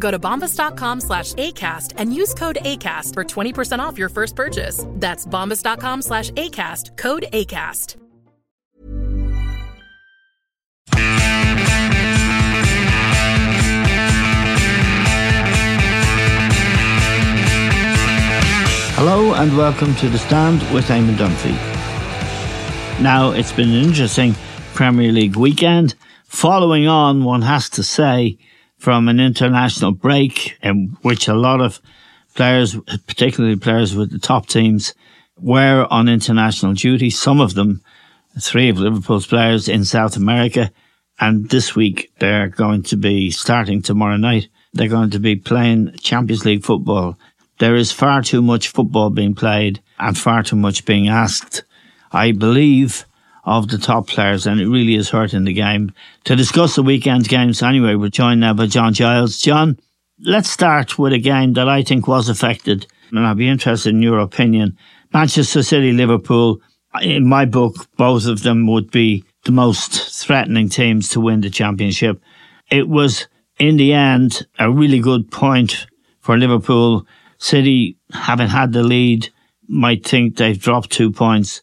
Go to bombas.com slash ACAST and use code ACAST for 20% off your first purchase. That's bombas.com slash ACAST, code ACAST. Hello and welcome to The Stand with Eamon Dunphy. Now, it's been an interesting Premier League weekend. Following on, one has to say, from an international break in which a lot of players, particularly players with the top teams, were on international duty. Some of them, three of Liverpool's players in South America. And this week, they're going to be starting tomorrow night. They're going to be playing Champions League football there is far too much football being played and far too much being asked, I believe, of the top players, and it really is hurting the game. To discuss the weekend games anyway, we're joined now by John Giles. John, let's start with a game that I think was affected, and I'd be interested in your opinion. Manchester City, Liverpool, in my book, both of them would be the most threatening teams to win the championship. It was, in the end, a really good point for Liverpool City, having had the lead, might think they've dropped two points.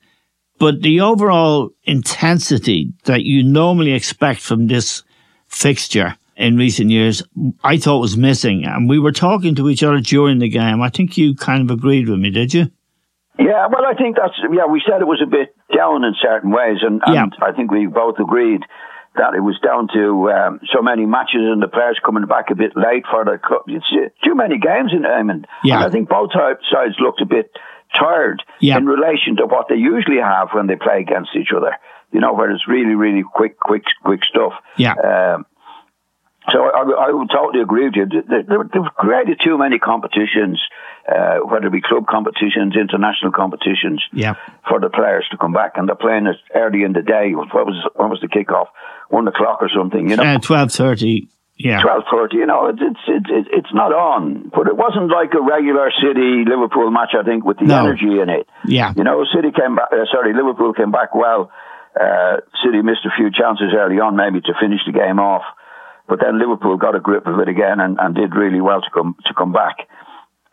But the overall intensity that you normally expect from this fixture in recent years, I thought was missing. And we were talking to each other during the game. I think you kind of agreed with me, did you? Yeah, well, I think that's, yeah, we said it was a bit down in certain ways. And, and yeah. I think we both agreed that it was down to um, so many matches and the players coming back a bit late for the club. It's uh, too many games in them, and, yeah. and I think both sides looked a bit tired yeah. in relation to what they usually have when they play against each other. You know, where it's really, really quick, quick, quick stuff. Yeah. Um, so I, I, would totally agree with you. They, have created too many competitions, uh, whether it be club competitions, international competitions, yeah. for the players to come back. And they're playing it early in the day. What was what was the kickoff? one o'clock or something, you know. Uh, twelve thirty. Yeah, twelve thirty. You know, it's it's it's it's not on, but it wasn't like a regular City Liverpool match. I think with the no. energy in it. Yeah, you know, City came back. Uh, sorry, Liverpool came back well. Uh, City missed a few chances early on, maybe to finish the game off, but then Liverpool got a grip of it again and, and did really well to come to come back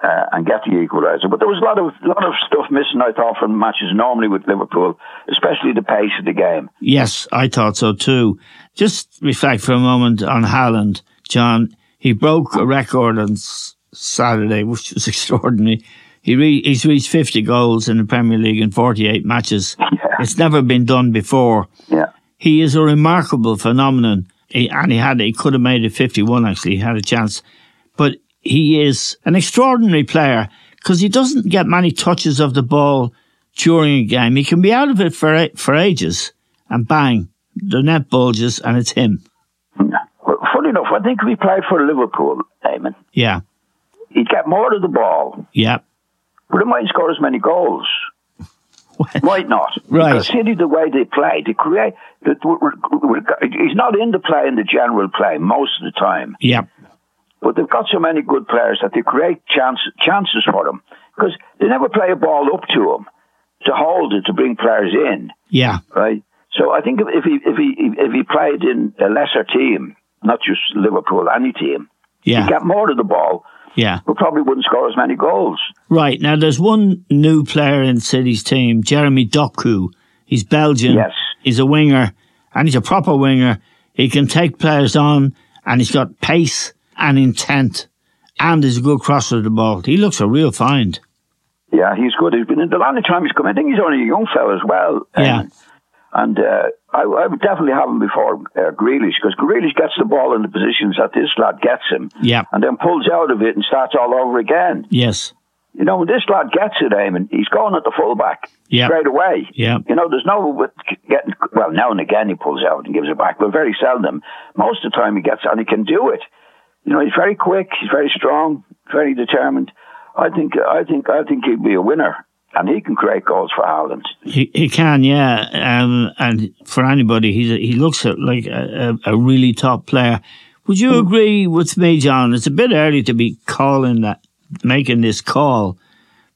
uh, and get the equaliser. But there was a lot of lot of stuff missing, I thought, from matches normally with Liverpool, especially the pace of the game. Yes, I thought so too. Just reflect for a moment on Haaland, John. He broke a record on Saturday, which was extraordinary. He re- he's reached 50 goals in the Premier League in 48 matches. Yeah. It's never been done before. Yeah. He is a remarkable phenomenon. He, and he had, he could have made it 51 actually. He had a chance. But he is an extraordinary player because he doesn't get many touches of the ball during a game. He can be out of it for for ages, and bang, the net bulges, and it's him. Well, funny enough, I think we played for Liverpool, Eamon. Yeah. He'd get more of the ball. Yeah. But he mightn't score as many goals. Might not. Right. City, the way they play, they create. He's not in the play in the general play most of the time. Yeah. But they've got so many good players that they create chance, chances for them because they never play a ball up to them to hold it to bring players in. Yeah. Right. So I think if he if he if he played in a lesser team, not just Liverpool, any team, yeah, he get more of the ball. Yeah. But probably wouldn't score as many goals. Right. Now there's one new player in City's team, Jeremy Doku. He's Belgian. Yes. He's a winger and he's a proper winger. He can take players on and he's got pace and intent. and he's a good crosser of the ball. He looks a real find. Yeah, he's good. He's been in the long time he's come. I think he's only a young fellow as well. Yeah. Um, and uh, I, I, would definitely have him before uh, Grealish because Grealish gets the ball in the positions that this lad gets him, yeah, and then pulls out of it and starts all over again. Yes, you know when this lad gets it, Eamon, he's going at the fullback yep. straight away. Yeah, you know there's no getting well now and again he pulls out and gives it back, but very seldom. Most of the time he gets and he can do it. You know he's very quick, he's very strong, very determined. I think I think I think he'd be a winner and he can create goals for Ireland. He, he can, yeah. Um, and for anybody, he's a, he looks like a, a, really top player. Would you agree with me, John? It's a bit early to be calling that, making this call,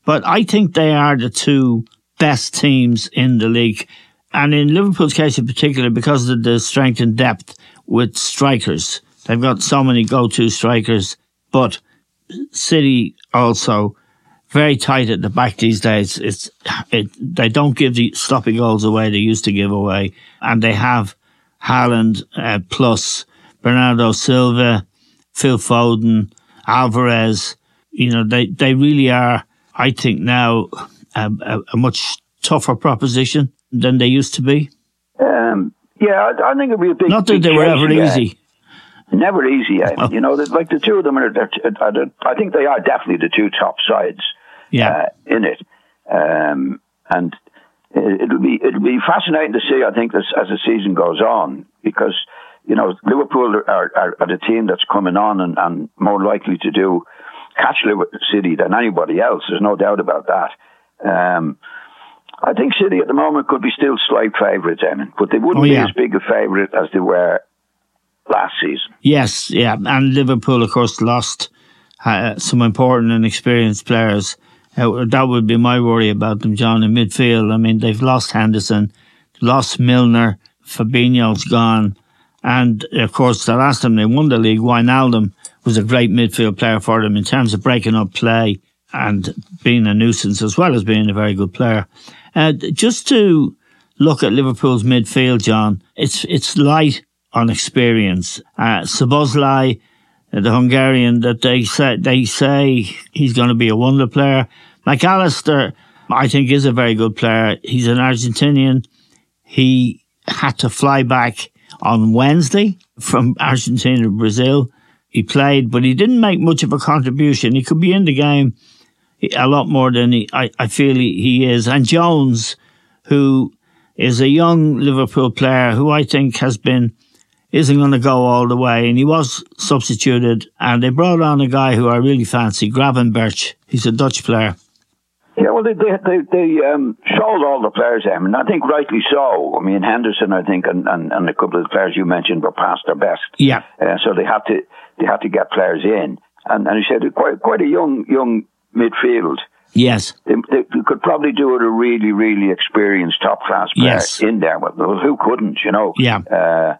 but I think they are the two best teams in the league. And in Liverpool's case in particular, because of the strength and depth with strikers, they've got so many go-to strikers, but City also very tight at the back these days. It's it, they don't give the sloppy goals away they used to give away, and they have Haaland uh, plus Bernardo Silva, Phil Foden, Alvarez. You know they they really are. I think now a, a, a much tougher proposition than they used to be. Um, yeah, I, I, think it'd be a big. Not that big they were ever easy. Never easy, eh? you know. Like the two of them are, I think they are definitely the two top sides yeah. uh, in it. Um, and it'll be it'll be fascinating to see. I think as as the season goes on, because you know Liverpool are, are, are the team that's coming on and, and more likely to do catch Liverpool City than anybody else. There's no doubt about that. Um, I think City at the moment could be still slight favourites, Eamon, but they wouldn't oh, yeah. be as big a favourite as they were last season. Yes, yeah, and Liverpool, of course, lost uh, some important and experienced players uh, that would be my worry about them, John, in midfield. I mean, they've lost Henderson, lost Milner, Fabinho's gone. And of course, the last time they won the league, Wijnaldum was a great midfield player for them in terms of breaking up play and being a nuisance as well as being a very good player. Uh, just to look at Liverpool's midfield, John, it's it's light on experience. Uh, Szoboszlai, the Hungarian, that they say they say he's going to be a wonder player. Mac Allister, I think, is a very good player. He's an Argentinian. He had to fly back on Wednesday from Argentina to Brazil. He played, but he didn't make much of a contribution. He could be in the game a lot more than he, I, I feel he, he is. And Jones, who is a young Liverpool player who I think has been isn't going to go all the way. And he was substituted, and they brought on a guy who I really fancy, Gravenberch. He's a Dutch player. Yeah, well, they they they, they um, sold all the players, I mean, I think rightly so. I mean, Henderson, I think, and, and, and a couple of the players you mentioned were past their best. Yeah. Uh, so they had to they had to get players in, and and he said quite quite a young young midfield. Yes. They, they could probably do it a really really experienced top class player yes. in there. Well, who couldn't? You know. Yeah. Uh,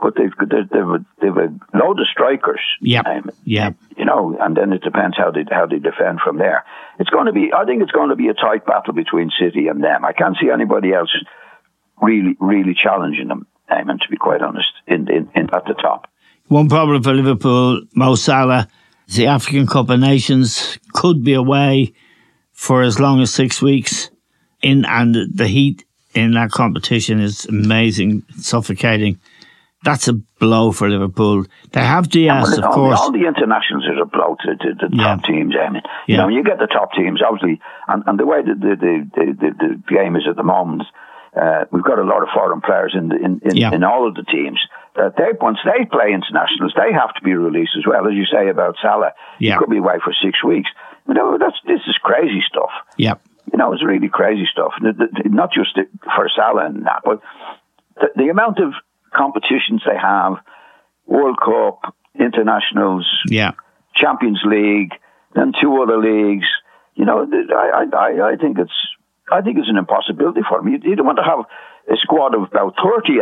but they've they've they've a, load of strikers. Yeah, um, yeah. You know, and then it depends how they how they defend from there. It's going to be. I think it's going to be a tight battle between City and them. I can't see anybody else really really challenging them. I mean, to be quite honest, in, in, in at the top. One problem for Liverpool, Mo Salah, the African Cup of Nations could be away for as long as six weeks. In and the heat in that competition is amazing, suffocating that's a blow for Liverpool. They have Diaz, well, of course. All the internationals are a blow to, to the yeah. top teams. I mean, yeah. you know, you get the top teams, obviously, and, and the way the the, the, the, the game is at the moment, uh, we've got a lot of foreign players in the, in, in, yeah. in all of the teams. That they once they play internationals, they have to be released as well, as you say about Salah. Yeah. He could be away for six weeks. You know, that's this is crazy stuff. Yeah. You know, it's really crazy stuff. Not just for Salah and that, but the, the amount of competitions they have, World Cup, internationals, yeah, Champions League, then two other leagues. You know, I, I, I think it's, I think it's an impossibility for them. You, you don't want to have a squad of about thirty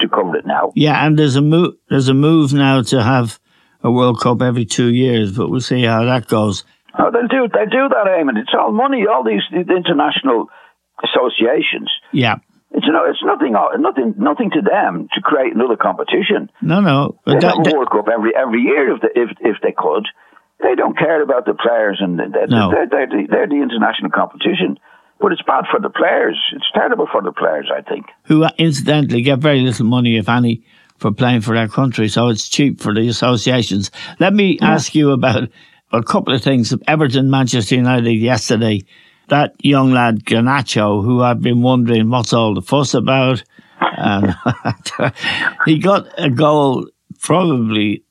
to cover it now. Yeah, and there's a move, there's a move now to have a World Cup every two years, but we'll see how that goes. Oh, they'll do, they do that, Eamon. It's all money. All these international associations. Yeah. It's no, it's nothing, uh, nothing, nothing to them to create another competition. No, no. They'd that, have a World Cup every every year if they, if if they could. they don't care about the players, and they're, No. they're, they're, the, they're the international competition. But it's bad for the players. It's terrible for the players, I think. who uh, incidentally get very little money, if any, for playing for their country. So it's cheap for the associations. Let me ask you about a couple of things. Everton, Manchester United yesterday. That young lad Garnacho, who I've been wondering what's all the fuss about, and he got a goal probably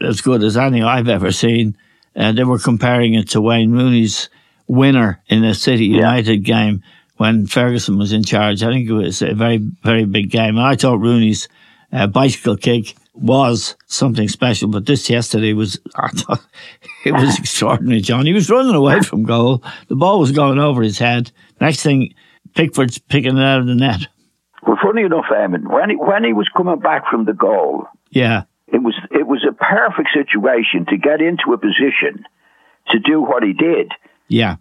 as good as any I've ever seen. And they were comparing it to Wayne Rooney's winner in a City United game when Ferguson was in charge. I think it was a very, very big game. And I thought Rooney's uh, bicycle kick was something special, but this yesterday was, I thought it was extraordinary, John. He was running away from goal. The ball was going over his head. Next thing, Pickford's picking it out of the net. Well, funny enough, Eamon, when he, when he was coming back from the goal, Yeah, it was it was a perfect situation to get into a position to do what he did. yeah,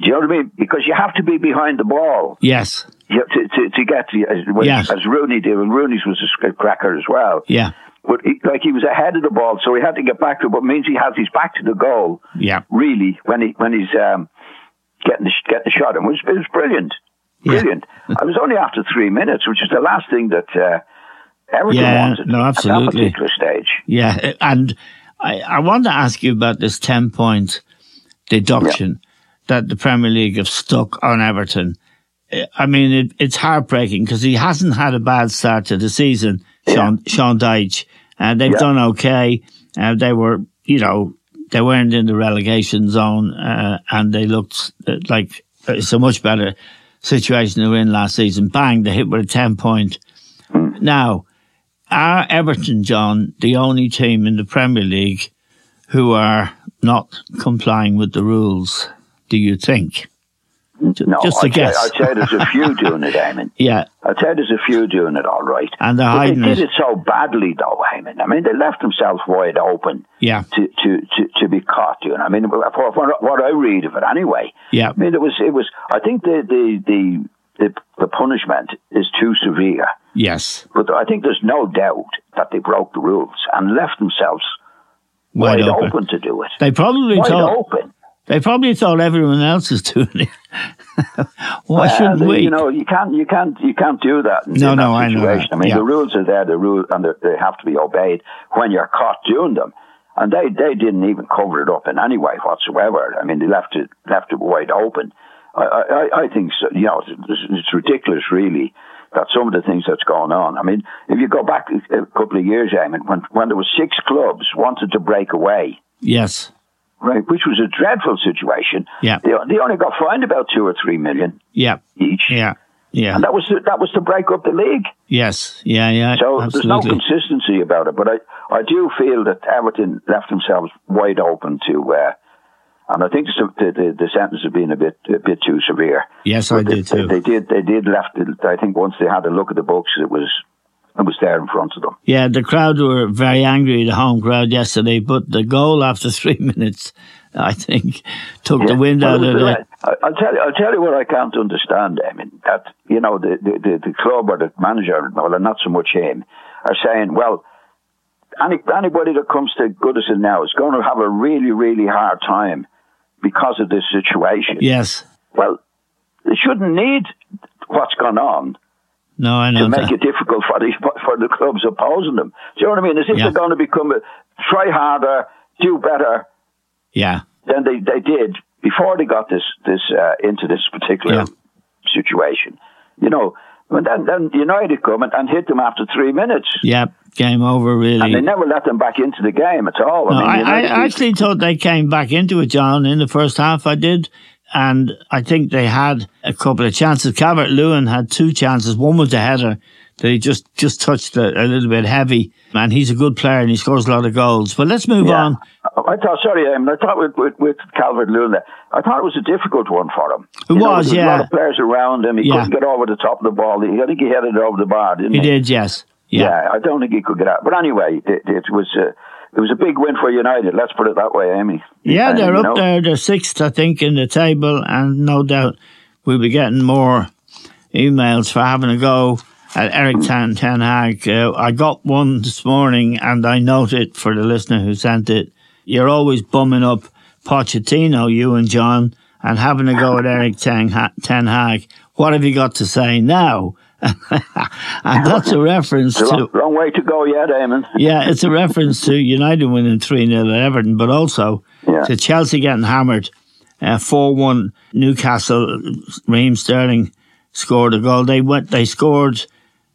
Do you know what I mean? Because you have to be behind the ball yes, you have to, to, to get to, as, Yes. as Rooney did, and Rooney's was a cracker as well. yeah, But he, like he was ahead of the ball, so he had to get back to it. But it means he has his back to the goal. yeah. Really, when he when he's um, getting the getting the shot, and it was it was brilliant, Yeah. brilliant. I was only after three minutes, which is the last thing that uh, Everton Yeah, wanted no, at absolutely. that particular stage. Yeah, and I, I want to ask you about this 10 point deduction that the Premier League have stuck on Everton. Uh, I mean, it, it's heartbreaking because he hasn't had a bad start to the season, Sean, Sean Dyche. And they've Yeah. done okay. Uh, they were, you know, they weren't in the relegation zone uh, and they looked uh, like it's a much better situation they were in last season. Bang, they hit with a 10 point. Now, are Everton, John, the only team in the Premier League who are not complying with the rules? Do you think? No, Just a I'd, say, guess. I'd say there's a few doing it, Eamon. Yeah, I'd say there's a few doing it all right. And they're but hiding they did it. it so badly, though, Eamon. I mean, they left themselves wide open yeah, to, to, to, to be caught doing. I mean, for, for what I read of it, anyway. yeah, I mean, it was it was. I think the the the the, the punishment is too severe, yes. but I think there's no doubt that they broke the rules and left themselves Wide, wide, open. open. to do it. They probably Wide thought open. They probably thought everyone else is doing it. Why shouldn't we? You know, you can't, you can't, you can't do that. In, No, in no, that I know situation. that. I mean, Yeah. the rules are there, the rules, and they- they have to be obeyed when you're caught doing them. And they, they didn't even cover it up in any way whatsoever. I mean, they left it, left it wide open. I, I, I think, so, you know, it's, it's ridiculous, really, that some of the things that's going on. I mean, if you go back a couple of years, Eamon, when, when there were six clubs wanted to break away, yes, right, which was a dreadful situation. Yeah. They, they only got fined about two or three million yeah, each. yeah, yeah, And that was to, that was to break up the league. yes, yeah, yeah. So there's no consistency about it. But I, I do feel that Everton left themselves wide open to, uh, and I think the, the, the sentence has been a bit a bit too severe. Yes, I they, did too. They, did they did left it. I think once they had a look at the books, it was it was there in front of them. Yeah, the crowd were very angry, the home crowd yesterday, but the goal after three minutes, I think, took the wind Well, out of it the. I- I'll tell you. I'll tell you what I can't understand. I mean, that you know the the, the, the club or the manager, well, not so much him, are saying, well, any, anybody that comes to Goodison now is going to have a really, really hard time because of this situation. Yes. Well, they shouldn't need what's gone on No, I know to make that. it difficult for the for the clubs opposing them. Do you know what I mean? As if Yeah. they're going to become try harder, do better Yeah. than they, they did before they got this this uh, into this particular Yeah. situation. You know, and then then United come and, and hit them after three minutes, Yeah. Game over, really. and they never let them back into the game at all. No, I, I United- actually thought they came back into it, John, in the first half. I did. And I think they had a couple of chances. Calvert Lewin had two chances. One was a header that he just, just touched a, a little bit heavy. Man, he's a good player and he scores a lot of goals. But let's move Yeah. on. I thought, sorry, um, I thought with, with, with Calvert Lewin, I thought it was a difficult one for him. It You know, was, there a lot of players around him. He Yeah. couldn't get over the top of the ball. I think he headed it over the bar, didn't He he? did, yes. Yeah. I don't think he could get out. But anyway, it, it was a, it was a big win for United. Let's put it that way, Amy. Yeah, And, they're up know, there. They're sixth, I think, in the table, and no doubt we'll be getting more emails for having a go at Erik Ten Hag. Uh, I got one this morning, and I noted for the listener who sent it. you're always bumming up Pochettino, you and John, and having a go at Erik Ten, Hag. What have you got to say now? And that's a reference a to. Wrong way to go, yeah, Damon. yeah, it's a reference to United winning 3 0 at Everton, but also Yeah. to Chelsea getting hammered uh, 4 1. Newcastle, Raheem Sterling scored a goal. They went, they scored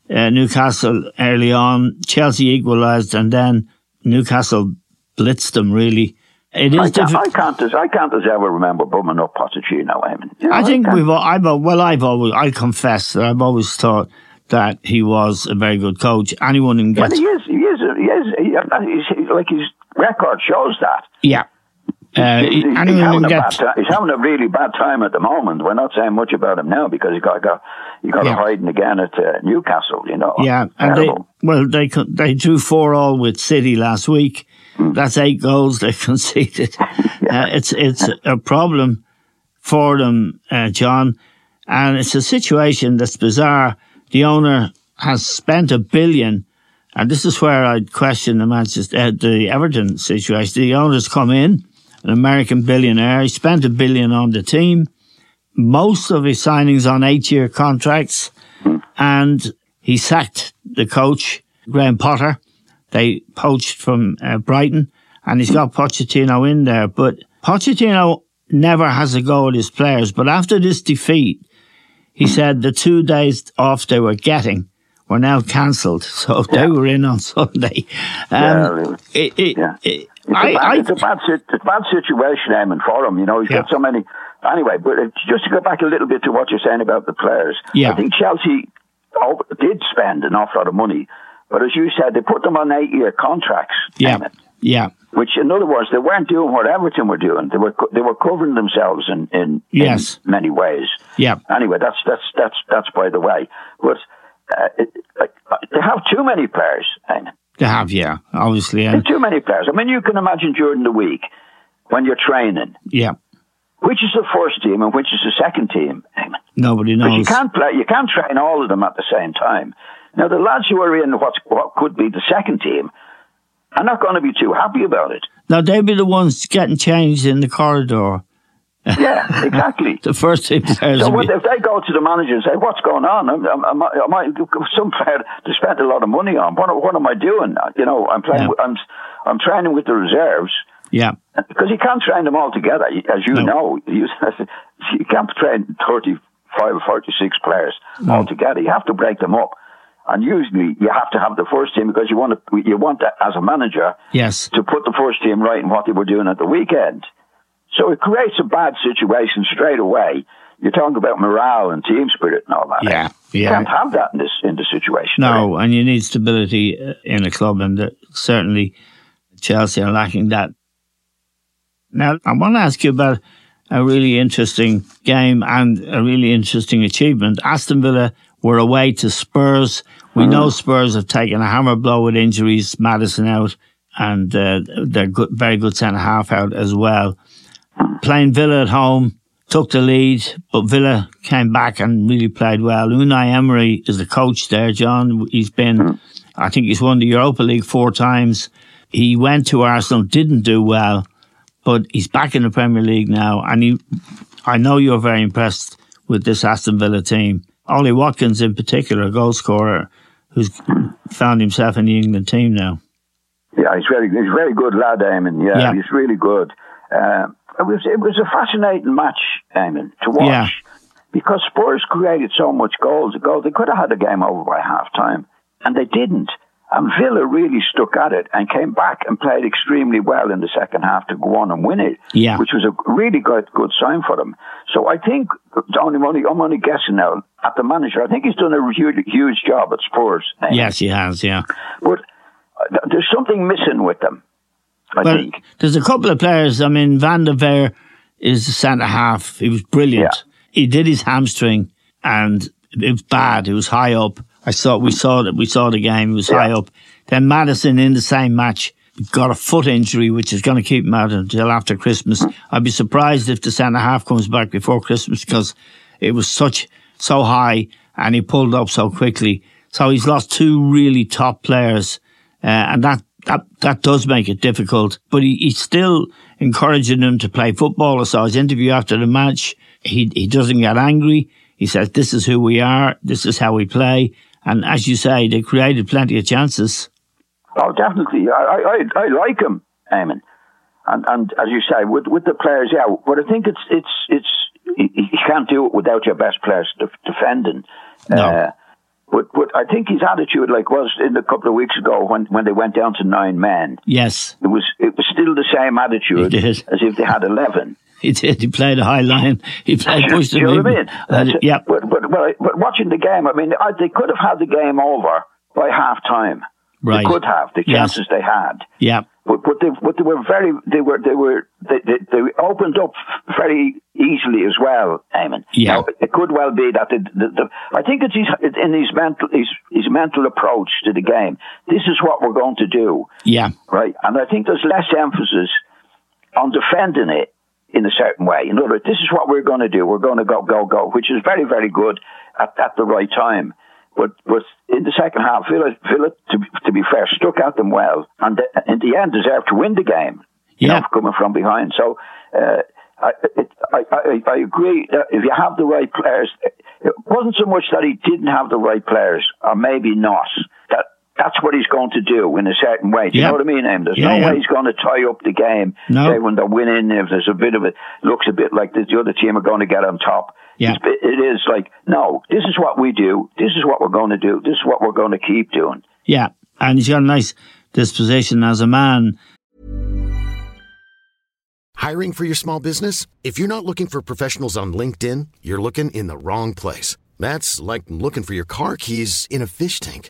uh, Newcastle early on. Chelsea equalised, and then Newcastle blitzed them, really. It is I can't. I can't, as, I can't as ever remember bumming up Pochettino, Eamon. You know, I think can't. we've. al- I've well. I've always. I confess that I've always thought that he was a very good coach. Anyone who gets. he is, he is, he is, he, he's, like his record shows that. Yeah. Uh, He's, he's anyone having gets. he's having a really bad time at the moment. We're not saying much about him now because he got got he got Yeah. hiding again at uh, Newcastle. You know, Yeah, and they well they they drew four all with City last week. Hmm. That's eight goals they've conceded. uh, it's it's a problem for them, uh, John, and it's a situation that's bizarre. The owner has spent a billion, and this is where I'd question the Manchester uh, the Everton situation. The owner's come in, an American billionaire. He spent a billion on the team. Most of his signings on eight-year contracts and he sacked the coach, Graham Potter. They poached from uh, Brighton, and he's got Pochettino in there. But Pochettino never has a go at his players. But after this defeat, he said the two days off they were getting were now cancelled, so they were in on Sunday. Yeah, Um, really. it, it, Yeah. it- It's, I, a bad, I, it's a bad, it's a bad situation, Eamon, for him. You know, he's got so many. Anyway, but uh, just to go back a little bit to what you're saying about the players, Yeah. I think Chelsea did spend an awful lot of money, but as you said, they put them on eight-year contracts. yeah, yeah, which, in other words, they weren't doing what Everton were doing. They were co- they were covering themselves in in, Yes. in many ways. yeah. Anyway, that's that's that's that's by the way. But uh, it, like, uh, they have too many players, Eamon. They have, yeah, obviously, and too many players. I mean, you can imagine during the week when you're training, yeah, which is the first team and which is the second team. nobody Because you knows. can't play, you can't train all of them at the same time. Now, the lads who are in what's, what could be the second team are not going to be too happy about it. Now they'll be the ones getting changed in the corridor. Yeah, exactly. The first team players. So what, if they go to the manager and say, "What's going on? I'm, I'm, I'm, I might some player they spent a lot of money on. What, what am I doing? You know, I'm playing. Yeah. with- I'm I'm training with the reserves." yeah, because you can't train them all together, as you No. know. You, you can't train 35 or 46 players all together. You have to break them up. And usually you have to have the first team because you want to, you want that as a manager yes, to put the first team right in what they were doing at the weekend. So it creates a bad situation straight away. You're talking about morale and team spirit and all that. Yeah, You yeah. can't have that in this in the situation. no, and you need stability uh, in a club, and uh, certainly Chelsea are lacking that. Now, I want to ask you about a really interesting game and a really interesting achievement. Aston Villa were away to Spurs. We know Spurs have taken a hammer blow with injuries, Maddison out, and uh, their good, very good centre half out as well. Playing Villa at home, took the lead, but Villa came back and really played well. Unai Emery is the coach there, John. He's been, I think he's won the Europa League four times. He went to Arsenal, didn't do well, but he's back in the Premier League now. And he, I know you're very impressed with this Aston Villa team. Ollie Watkins, in particular, a goal scorer, who's found himself in the England team now. Yeah, he's very, he's a very good lad, Eamon. Yeah, Yeah. he's really good. Uh, it was, it was a fascinating match, Eamon, to watch Yeah. because Spurs created so much goals. Goal they could have had the game over by half time, and they didn't. And Villa really stuck at it and came back and played extremely well in the second half to go on and win it, Yeah. which was a really good good sign for them. So I think only, only I'm only guessing now at the manager. I think he's done a huge, huge job at Spurs. Eamon. Yes, he has, yeah. but uh, there's something missing with them. I Well, think. there's a couple of players. I mean, Van de Ven is the centre half. He was brilliant. Yeah. He did his hamstring, and it was bad. It was high up. I saw we saw that we saw the game. It was high up. Then Maddison in the same match got a foot injury, which is going to keep him out until after Christmas. I'd be surprised if the centre half comes back before Christmas because it was such so high and he pulled up so quickly. So he's lost two really top players, uh, and that that that does make it difficult. But he, he's still encouraging them to play football. I saw his interview after the match. He he doesn't get angry. He says, "This is who we are. This is how we play." And as you say, they created plenty of chances. Oh, definitely. I I, I like him, Eamon. And and as you say, with with the players out, but I think it's it's it's you can't do it without your best players defending. No. Uh, but, but I think his attitude, like was in a couple of weeks ago when, when they went down to nine men. Yes, it was it was still the same attitude as if they had eleven. He did. He played a high line. He played pushed Do you know what I mean? Uh, yeah. But, but, but, but watching the game, I mean, I, they could have had the game over by half time. Right. They could have the chances yes. they had. Yeah. But, but they, but they were very, they were, they were, they, they, they opened up very easily as well, Eamon. Yeah. Now, it could well be that the, the, the I think it's his, in his mental, his, his mental approach to the game. This is what we're going to do. Yeah. Right. And I think there's less emphasis on defending it in a certain way. In other words, this is what we're going to do. We're going to go, go, go, which is very, very good at, at the right time. But, but in the second half, Villa, Villa to, to be fair, stuck at them well. And in the end, deserved to win the game. Yeah. You know, coming from behind. So, uh, I, it, I, I, I agree that if you have the right players, it wasn't so much that he didn't have the right players, or maybe not. That that's what he's going to do in a certain way. Do you Yeah. know what I mean, Em? There's Yeah, no yeah. way he's going to tie up the game. No. Say when they're winning, if there's a bit of it, looks a bit like the, the other team are going to get on top. Yeah. It's, it is like, no, this is what we do. This is what we're going to do. This is what we're going to keep doing. Yeah. And he's got a nice disposition as a man. Hiring for your small business? If you're not looking for professionals on LinkedIn, you're looking in the wrong place. That's like looking for your car keys in a fish tank.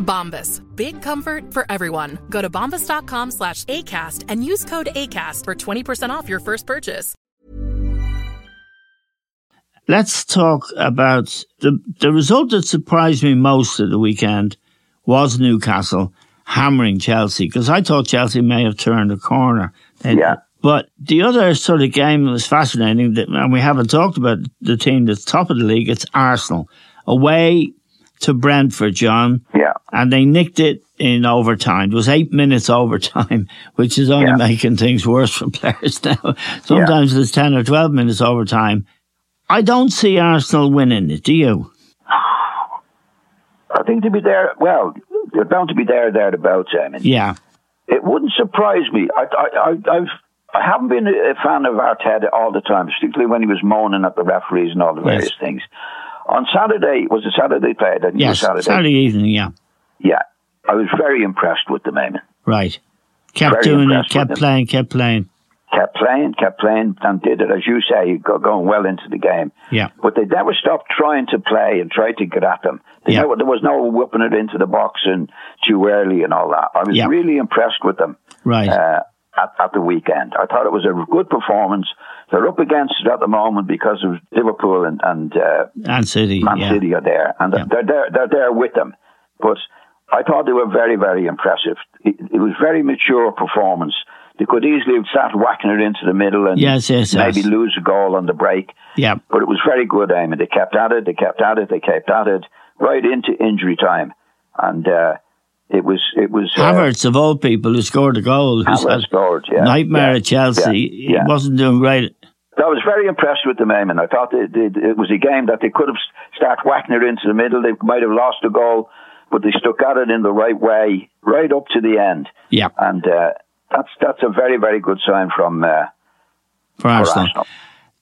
Bombas. Big comfort for everyone. Go to bombas.com slash ACAST and use code ACAST for 20% off your first purchase. Let's talk about the the result that surprised me most at the weekend was Newcastle hammering Chelsea because I thought Chelsea may have turned a corner. And- Yeah. But the other sort of game that was fascinating, that, and we haven't talked about the team that's top of the league, it's Arsenal. Away to Brentford, John. Yeah. And they nicked it in overtime. It was eight minutes overtime, which is only Yeah. making things worse for players now. Sometimes it's 10 or 12 minutes overtime. I don't see Arsenal winning it, do you? I think to be there, well, they're bound to be there, thereabouts, I mean. Yeah. It wouldn't surprise me. I, I, I, I've, I haven't been a fan of Arteta all the time, particularly when he was moaning at the referees and all the various Yes. things. On Saturday, was it Saturday played? I Yes. Saturday. Saturday evening, yeah. Yeah. I was very impressed with the man. Right. Kept Very doing it, kept playing, kept playing. kept playing, kept playing, and did it, as you say, going well into the game. Yeah. But they never stopped trying to play and try to get at them. They Yeah. never, there was no whipping it into the box and too early and all that. I was Yeah. really impressed with them Right. uh, at, at the weekend. I thought it was a good performance. They're up against it at the moment because of Liverpool and, and uh, and City. Man yeah. City are there, and Yeah. they're there. They're there with them. But I thought they were very, very impressive. It, it was very mature performance. They could easily have started whacking it into the middle and Yes, yes, maybe yes. lose a goal on the break. Yeah. But it was very good, Eamon. They kept at it. They kept at it. They kept at it right into injury time, and uh, it was it was uh, Havertz of all people who scored a goal. Havertz scored, yeah. nightmare Yeah. at Chelsea. Yeah. Yeah. He wasn't doing great. I was very impressed with them, Eamon. I thought they, they, it was a game that they could have started whacking it into the middle. They might have lost a goal, but they stuck at it in the right way, right up to the end. Yeah. And uh, that's that's a very very good sign from uh, for Arsenal. Arsenal.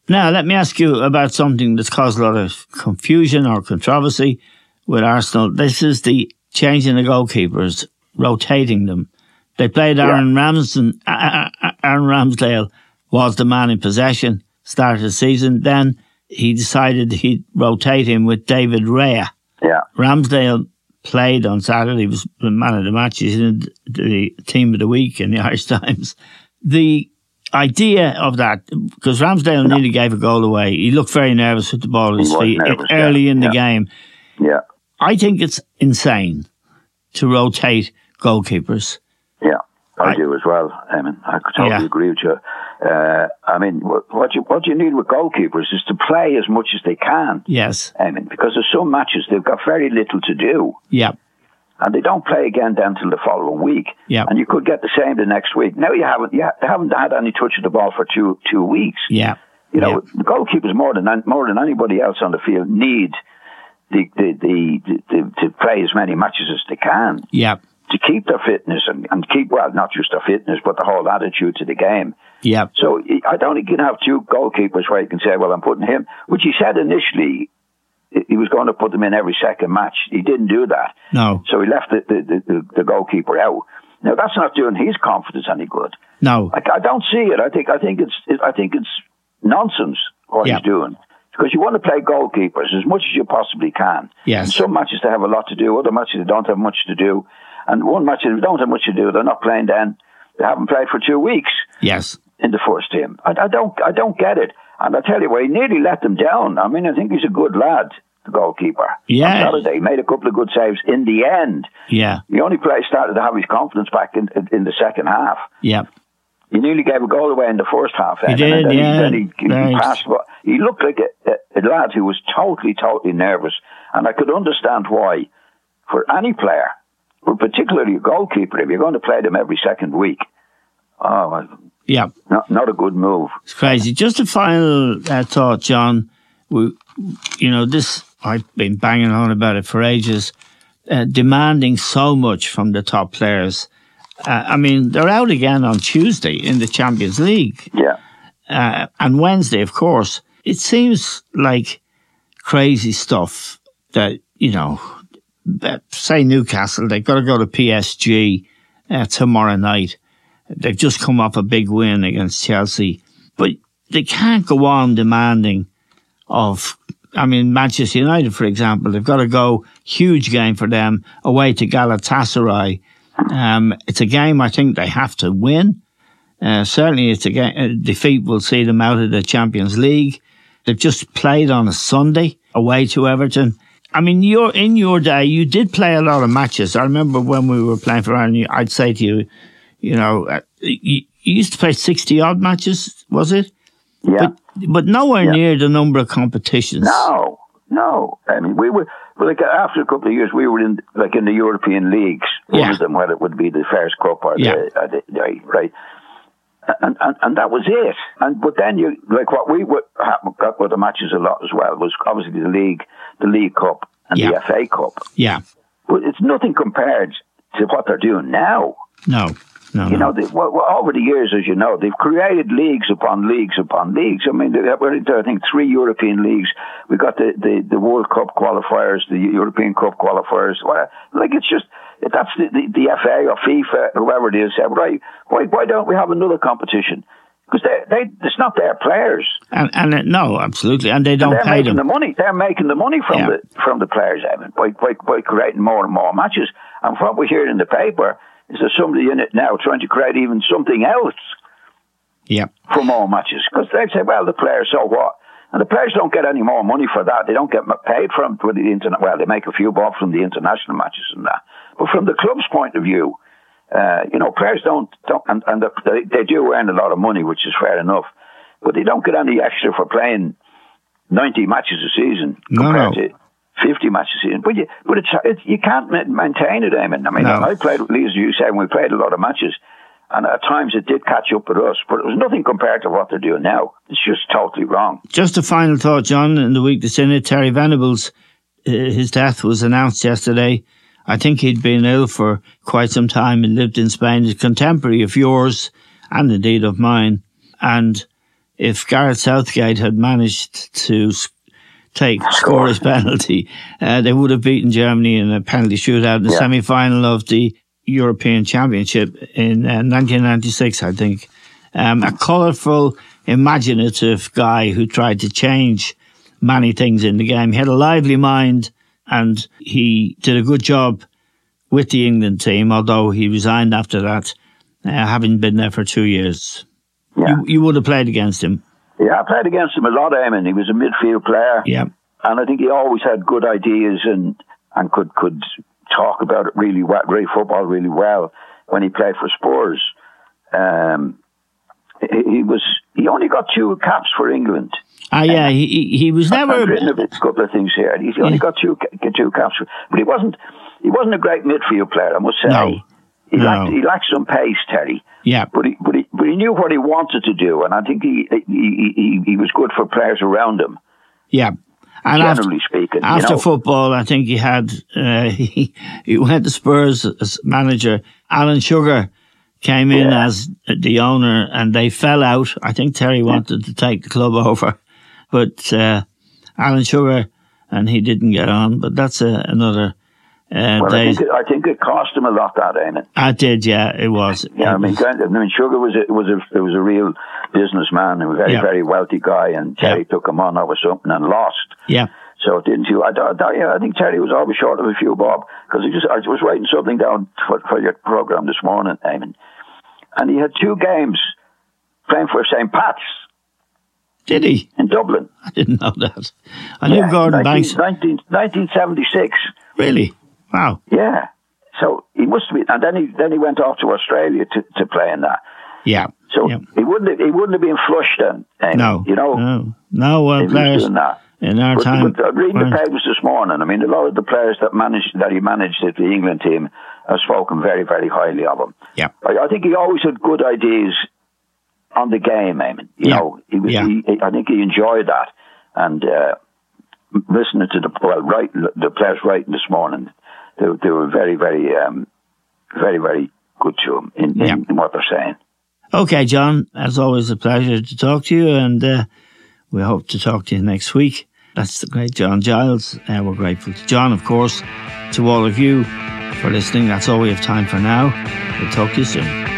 Now, let me ask you about something that's caused a lot of confusion or controversy with Arsenal. This is the changing the goalkeepers, rotating them. They played Aaron Ramsden. uh, uh, Aaron Ramsdale was the man in possession start of the season. Then he decided he'd rotate him with David Raya. Yeah, Ramsdale played on Saturday, was the man of the match. He's in the team of the week in the Irish Times. The idea of that, because Ramsdale nearly gave a goal away. He looked very nervous with the ball at his feet nervous, early yeah, in the yeah. game. yeah, I think it's insane to rotate goalkeepers. yeah. I, I- do as well, Eamon. I totally Yeah. agree with you. Uh, I mean, what, you what you need with goalkeepers is to play as much as they can. Yes. Eamon, because there's some matches they've got very little to do. Yeah. and they don't play again then till the following week. Yeah. And you could get the same the next week. Now you haven't, yeah, they haven't had any touch of the ball for two two weeks. Yeah. You know, Yeah. the goalkeepers more than more than anybody else on the field need the the, the, the, to play as many matches as they can Yeah. to keep their fitness and, and keep well not just their fitness but the whole attitude to the game. Yeah. So I don't think you can have two goalkeepers where you can say, well, I'm putting him, which he said initially he was going to put them in every second match. He didn't do that. No. So he left the, the, the, the goalkeeper out. Now that's not doing his confidence any good. No. I, I don't see it. I think I think it's it, I think it's nonsense what Yeah. he's doing because you want to play goalkeepers as much as you possibly can. Yes. In some matches they have a lot to do. Other matches they don't have much to do. And one match they don't have much to do. They're not playing then. They haven't played for two weeks Yes. in the first team. I, I don't I don't get it. And I tell you what, he nearly let them down. I mean, I think he's a good lad, the goalkeeper. Yeah. On Saturday, he made a couple of good saves in the end. Yeah. He only play, started to have his confidence back in, in, the second half. Yeah. He nearly gave a goal away in the first half. He and did, then yeah. He, then he, he passed. He looked like a, a, a lad who was totally, totally nervous. And I could understand why, for any player, but particularly a goalkeeper, if you're going to play them every second week, oh, Yeah. not, not a good move. It's crazy. Just a final uh, thought, John. We, you know, this I've been banging on about it for ages. Uh, demanding so much from the top players. Uh, I mean, they're out again on Tuesday in the Champions League, Yeah. uh, and Wednesday, of course. It seems like crazy stuff that you know. Say Newcastle, they've got to go to PSG uh, tomorrow night. They've just come off a big win against Chelsea, but they can't go on demanding of. I mean, Manchester United, for example, they've got to go huge game for them away to Galatasaray. Um, it's a game I think they have to win. Uh, certainly, it's a, ga- a defeat will see them out of the Champions League. They've just played on a Sunday away to Everton. I mean, you're in your day, you did play a lot of matches. I remember when we were playing for Ireland, I'd say to you, you know, uh, you, you used to play 60 odd matches, was it? Yeah. But, but nowhere Yeah. near the number of competitions. No, no. I mean, we were like after a couple of years, we were in like in the European leagues. One Yeah. of them, whether it would be the Fairs Cup or Yeah. the, the, the right. And, and and that was it. And but then you like what we were, got with the matches a lot as well was obviously the league, the League Cup, and Yeah. the FA Cup. Yeah. But it's nothing compared to what they're doing now. No. No. You no. know, they, well, well, over the years, as you know, they've created leagues upon leagues upon leagues. I mean, we're into, I think, three European leagues. We've got the, the, the World Cup qualifiers, the European Cup qualifiers. Like, it's just, that's the, the, the FA or FIFA, or whoever it is, said, right, why, why don't we have another competition? because they, they, it's not their players. And, and no, absolutely, and they don't and they're pay making them. the money. They're making the money from Yeah. the from the players, Evan, by, by by creating more and more matches. And what we hear in the paper is there's somebody in it now trying to create even something else yeah, for more matches because they say, well, the players, so what? And the players don't get any more money for that. They don't get paid from for the internet. Well, they make a few bob from the international matches and that. But from the club's point of view, uh, you know, players don't, don't and, and the, they, they do earn a lot of money, which is fair enough. But they don't get any extra for playing 90 matches a season compared no. to 50 matches a season. But you, but it's, it's you can't maintain it, Eamon. I mean, No. I played, with Lee, as you said, we played a lot of matches. And at times it did catch up with us, but it was nothing compared to what they're doing now. It's just totally wrong. Just a final thought, John. In the week the in it, Terry Venables, uh, his death was announced yesterday. I think he'd been ill for quite some time and lived in Spain. He's a contemporary of yours and indeed of mine. And if Gareth Southgate had managed to take score his penalty, uh, they would have beaten Germany in a penalty shootout in the Yeah. semi final of the European Championship in uh, 1996, I think. Um, a colourful, imaginative guy who tried to change many things in the game. He had a lively mind and he did a good job with the England team, although he resigned after that, uh, having been there for two years. Yeah. You, you would have played against him. Yeah, I played against him a lot, Eamon. He was a midfield player. Yeah. And I think he always had good ideas and, and could, could talk about it really well, really football really well when he played for Spurs. Um, he, he was, he only got two caps for England. Ah, yeah, he, he he was I've never. written a bit- couple of things here. He's only Yeah. got two two caps, for- but he wasn't he wasn't a great midfield player. I must say. No. He No. lacked he lacked some pace, Terry. Yeah. But he but he but he knew what he wanted to do, and I think he he he, he was good for players around him. Yeah. And after, Generally speaking, you know. football, I think he had, uh, he, he went to Spurs as manager. Alan Sugar came in Yeah. as the owner and they fell out. I think Terry wanted to take the club over, but, uh, Alan Sugar and he didn't get on, but that's a, another, uh, Well, I think, it, I think it cost him a lot. That ain't it? I did, yeah, it was. Yeah, I mean, was- kind of- I mean, Sugar was a, was a was a real businessman, a very Yeah. very wealthy guy, and Terry Yeah. took him on over something and lost. yeah, So it didn't you? I, I, I- yeah, I think Terry was always short of a few bob because he just I was writing something down for, for your program this morning, Eamon, and he had two games playing for St. Pat's did he? in Dublin. I didn't know that. I knew Yeah, Gordon 19, Banks. 19, 1976. Really? Wow. Yeah. So he must be, and then he then he went off to Australia to, to play in that. Yeah. So yeah. he wouldn't have, he wouldn't have been flushed then. Eamon, No. you know. No. No, well, if he was players doing that. in our But, time. but reading the papers this morning, I mean, a lot of the players that managed that he managed at the England team have spoken very, very highly of him. Yeah. I, I think he always had good ideas on the game. I mean, you Yeah. know, he was. Yeah. He, I think he enjoyed that, and uh, listening to the well, right, the players writing this morning, they, they were very, very, um, very, very good to him in, Yeah. in, in what they're saying. Okay, John, as always, a pleasure to talk to you, and uh, we hope to talk to you next week. That's the great John Giles. Uh, we're grateful to John, of course, to all of you for listening. That's all we have time for now. We'll talk to you soon.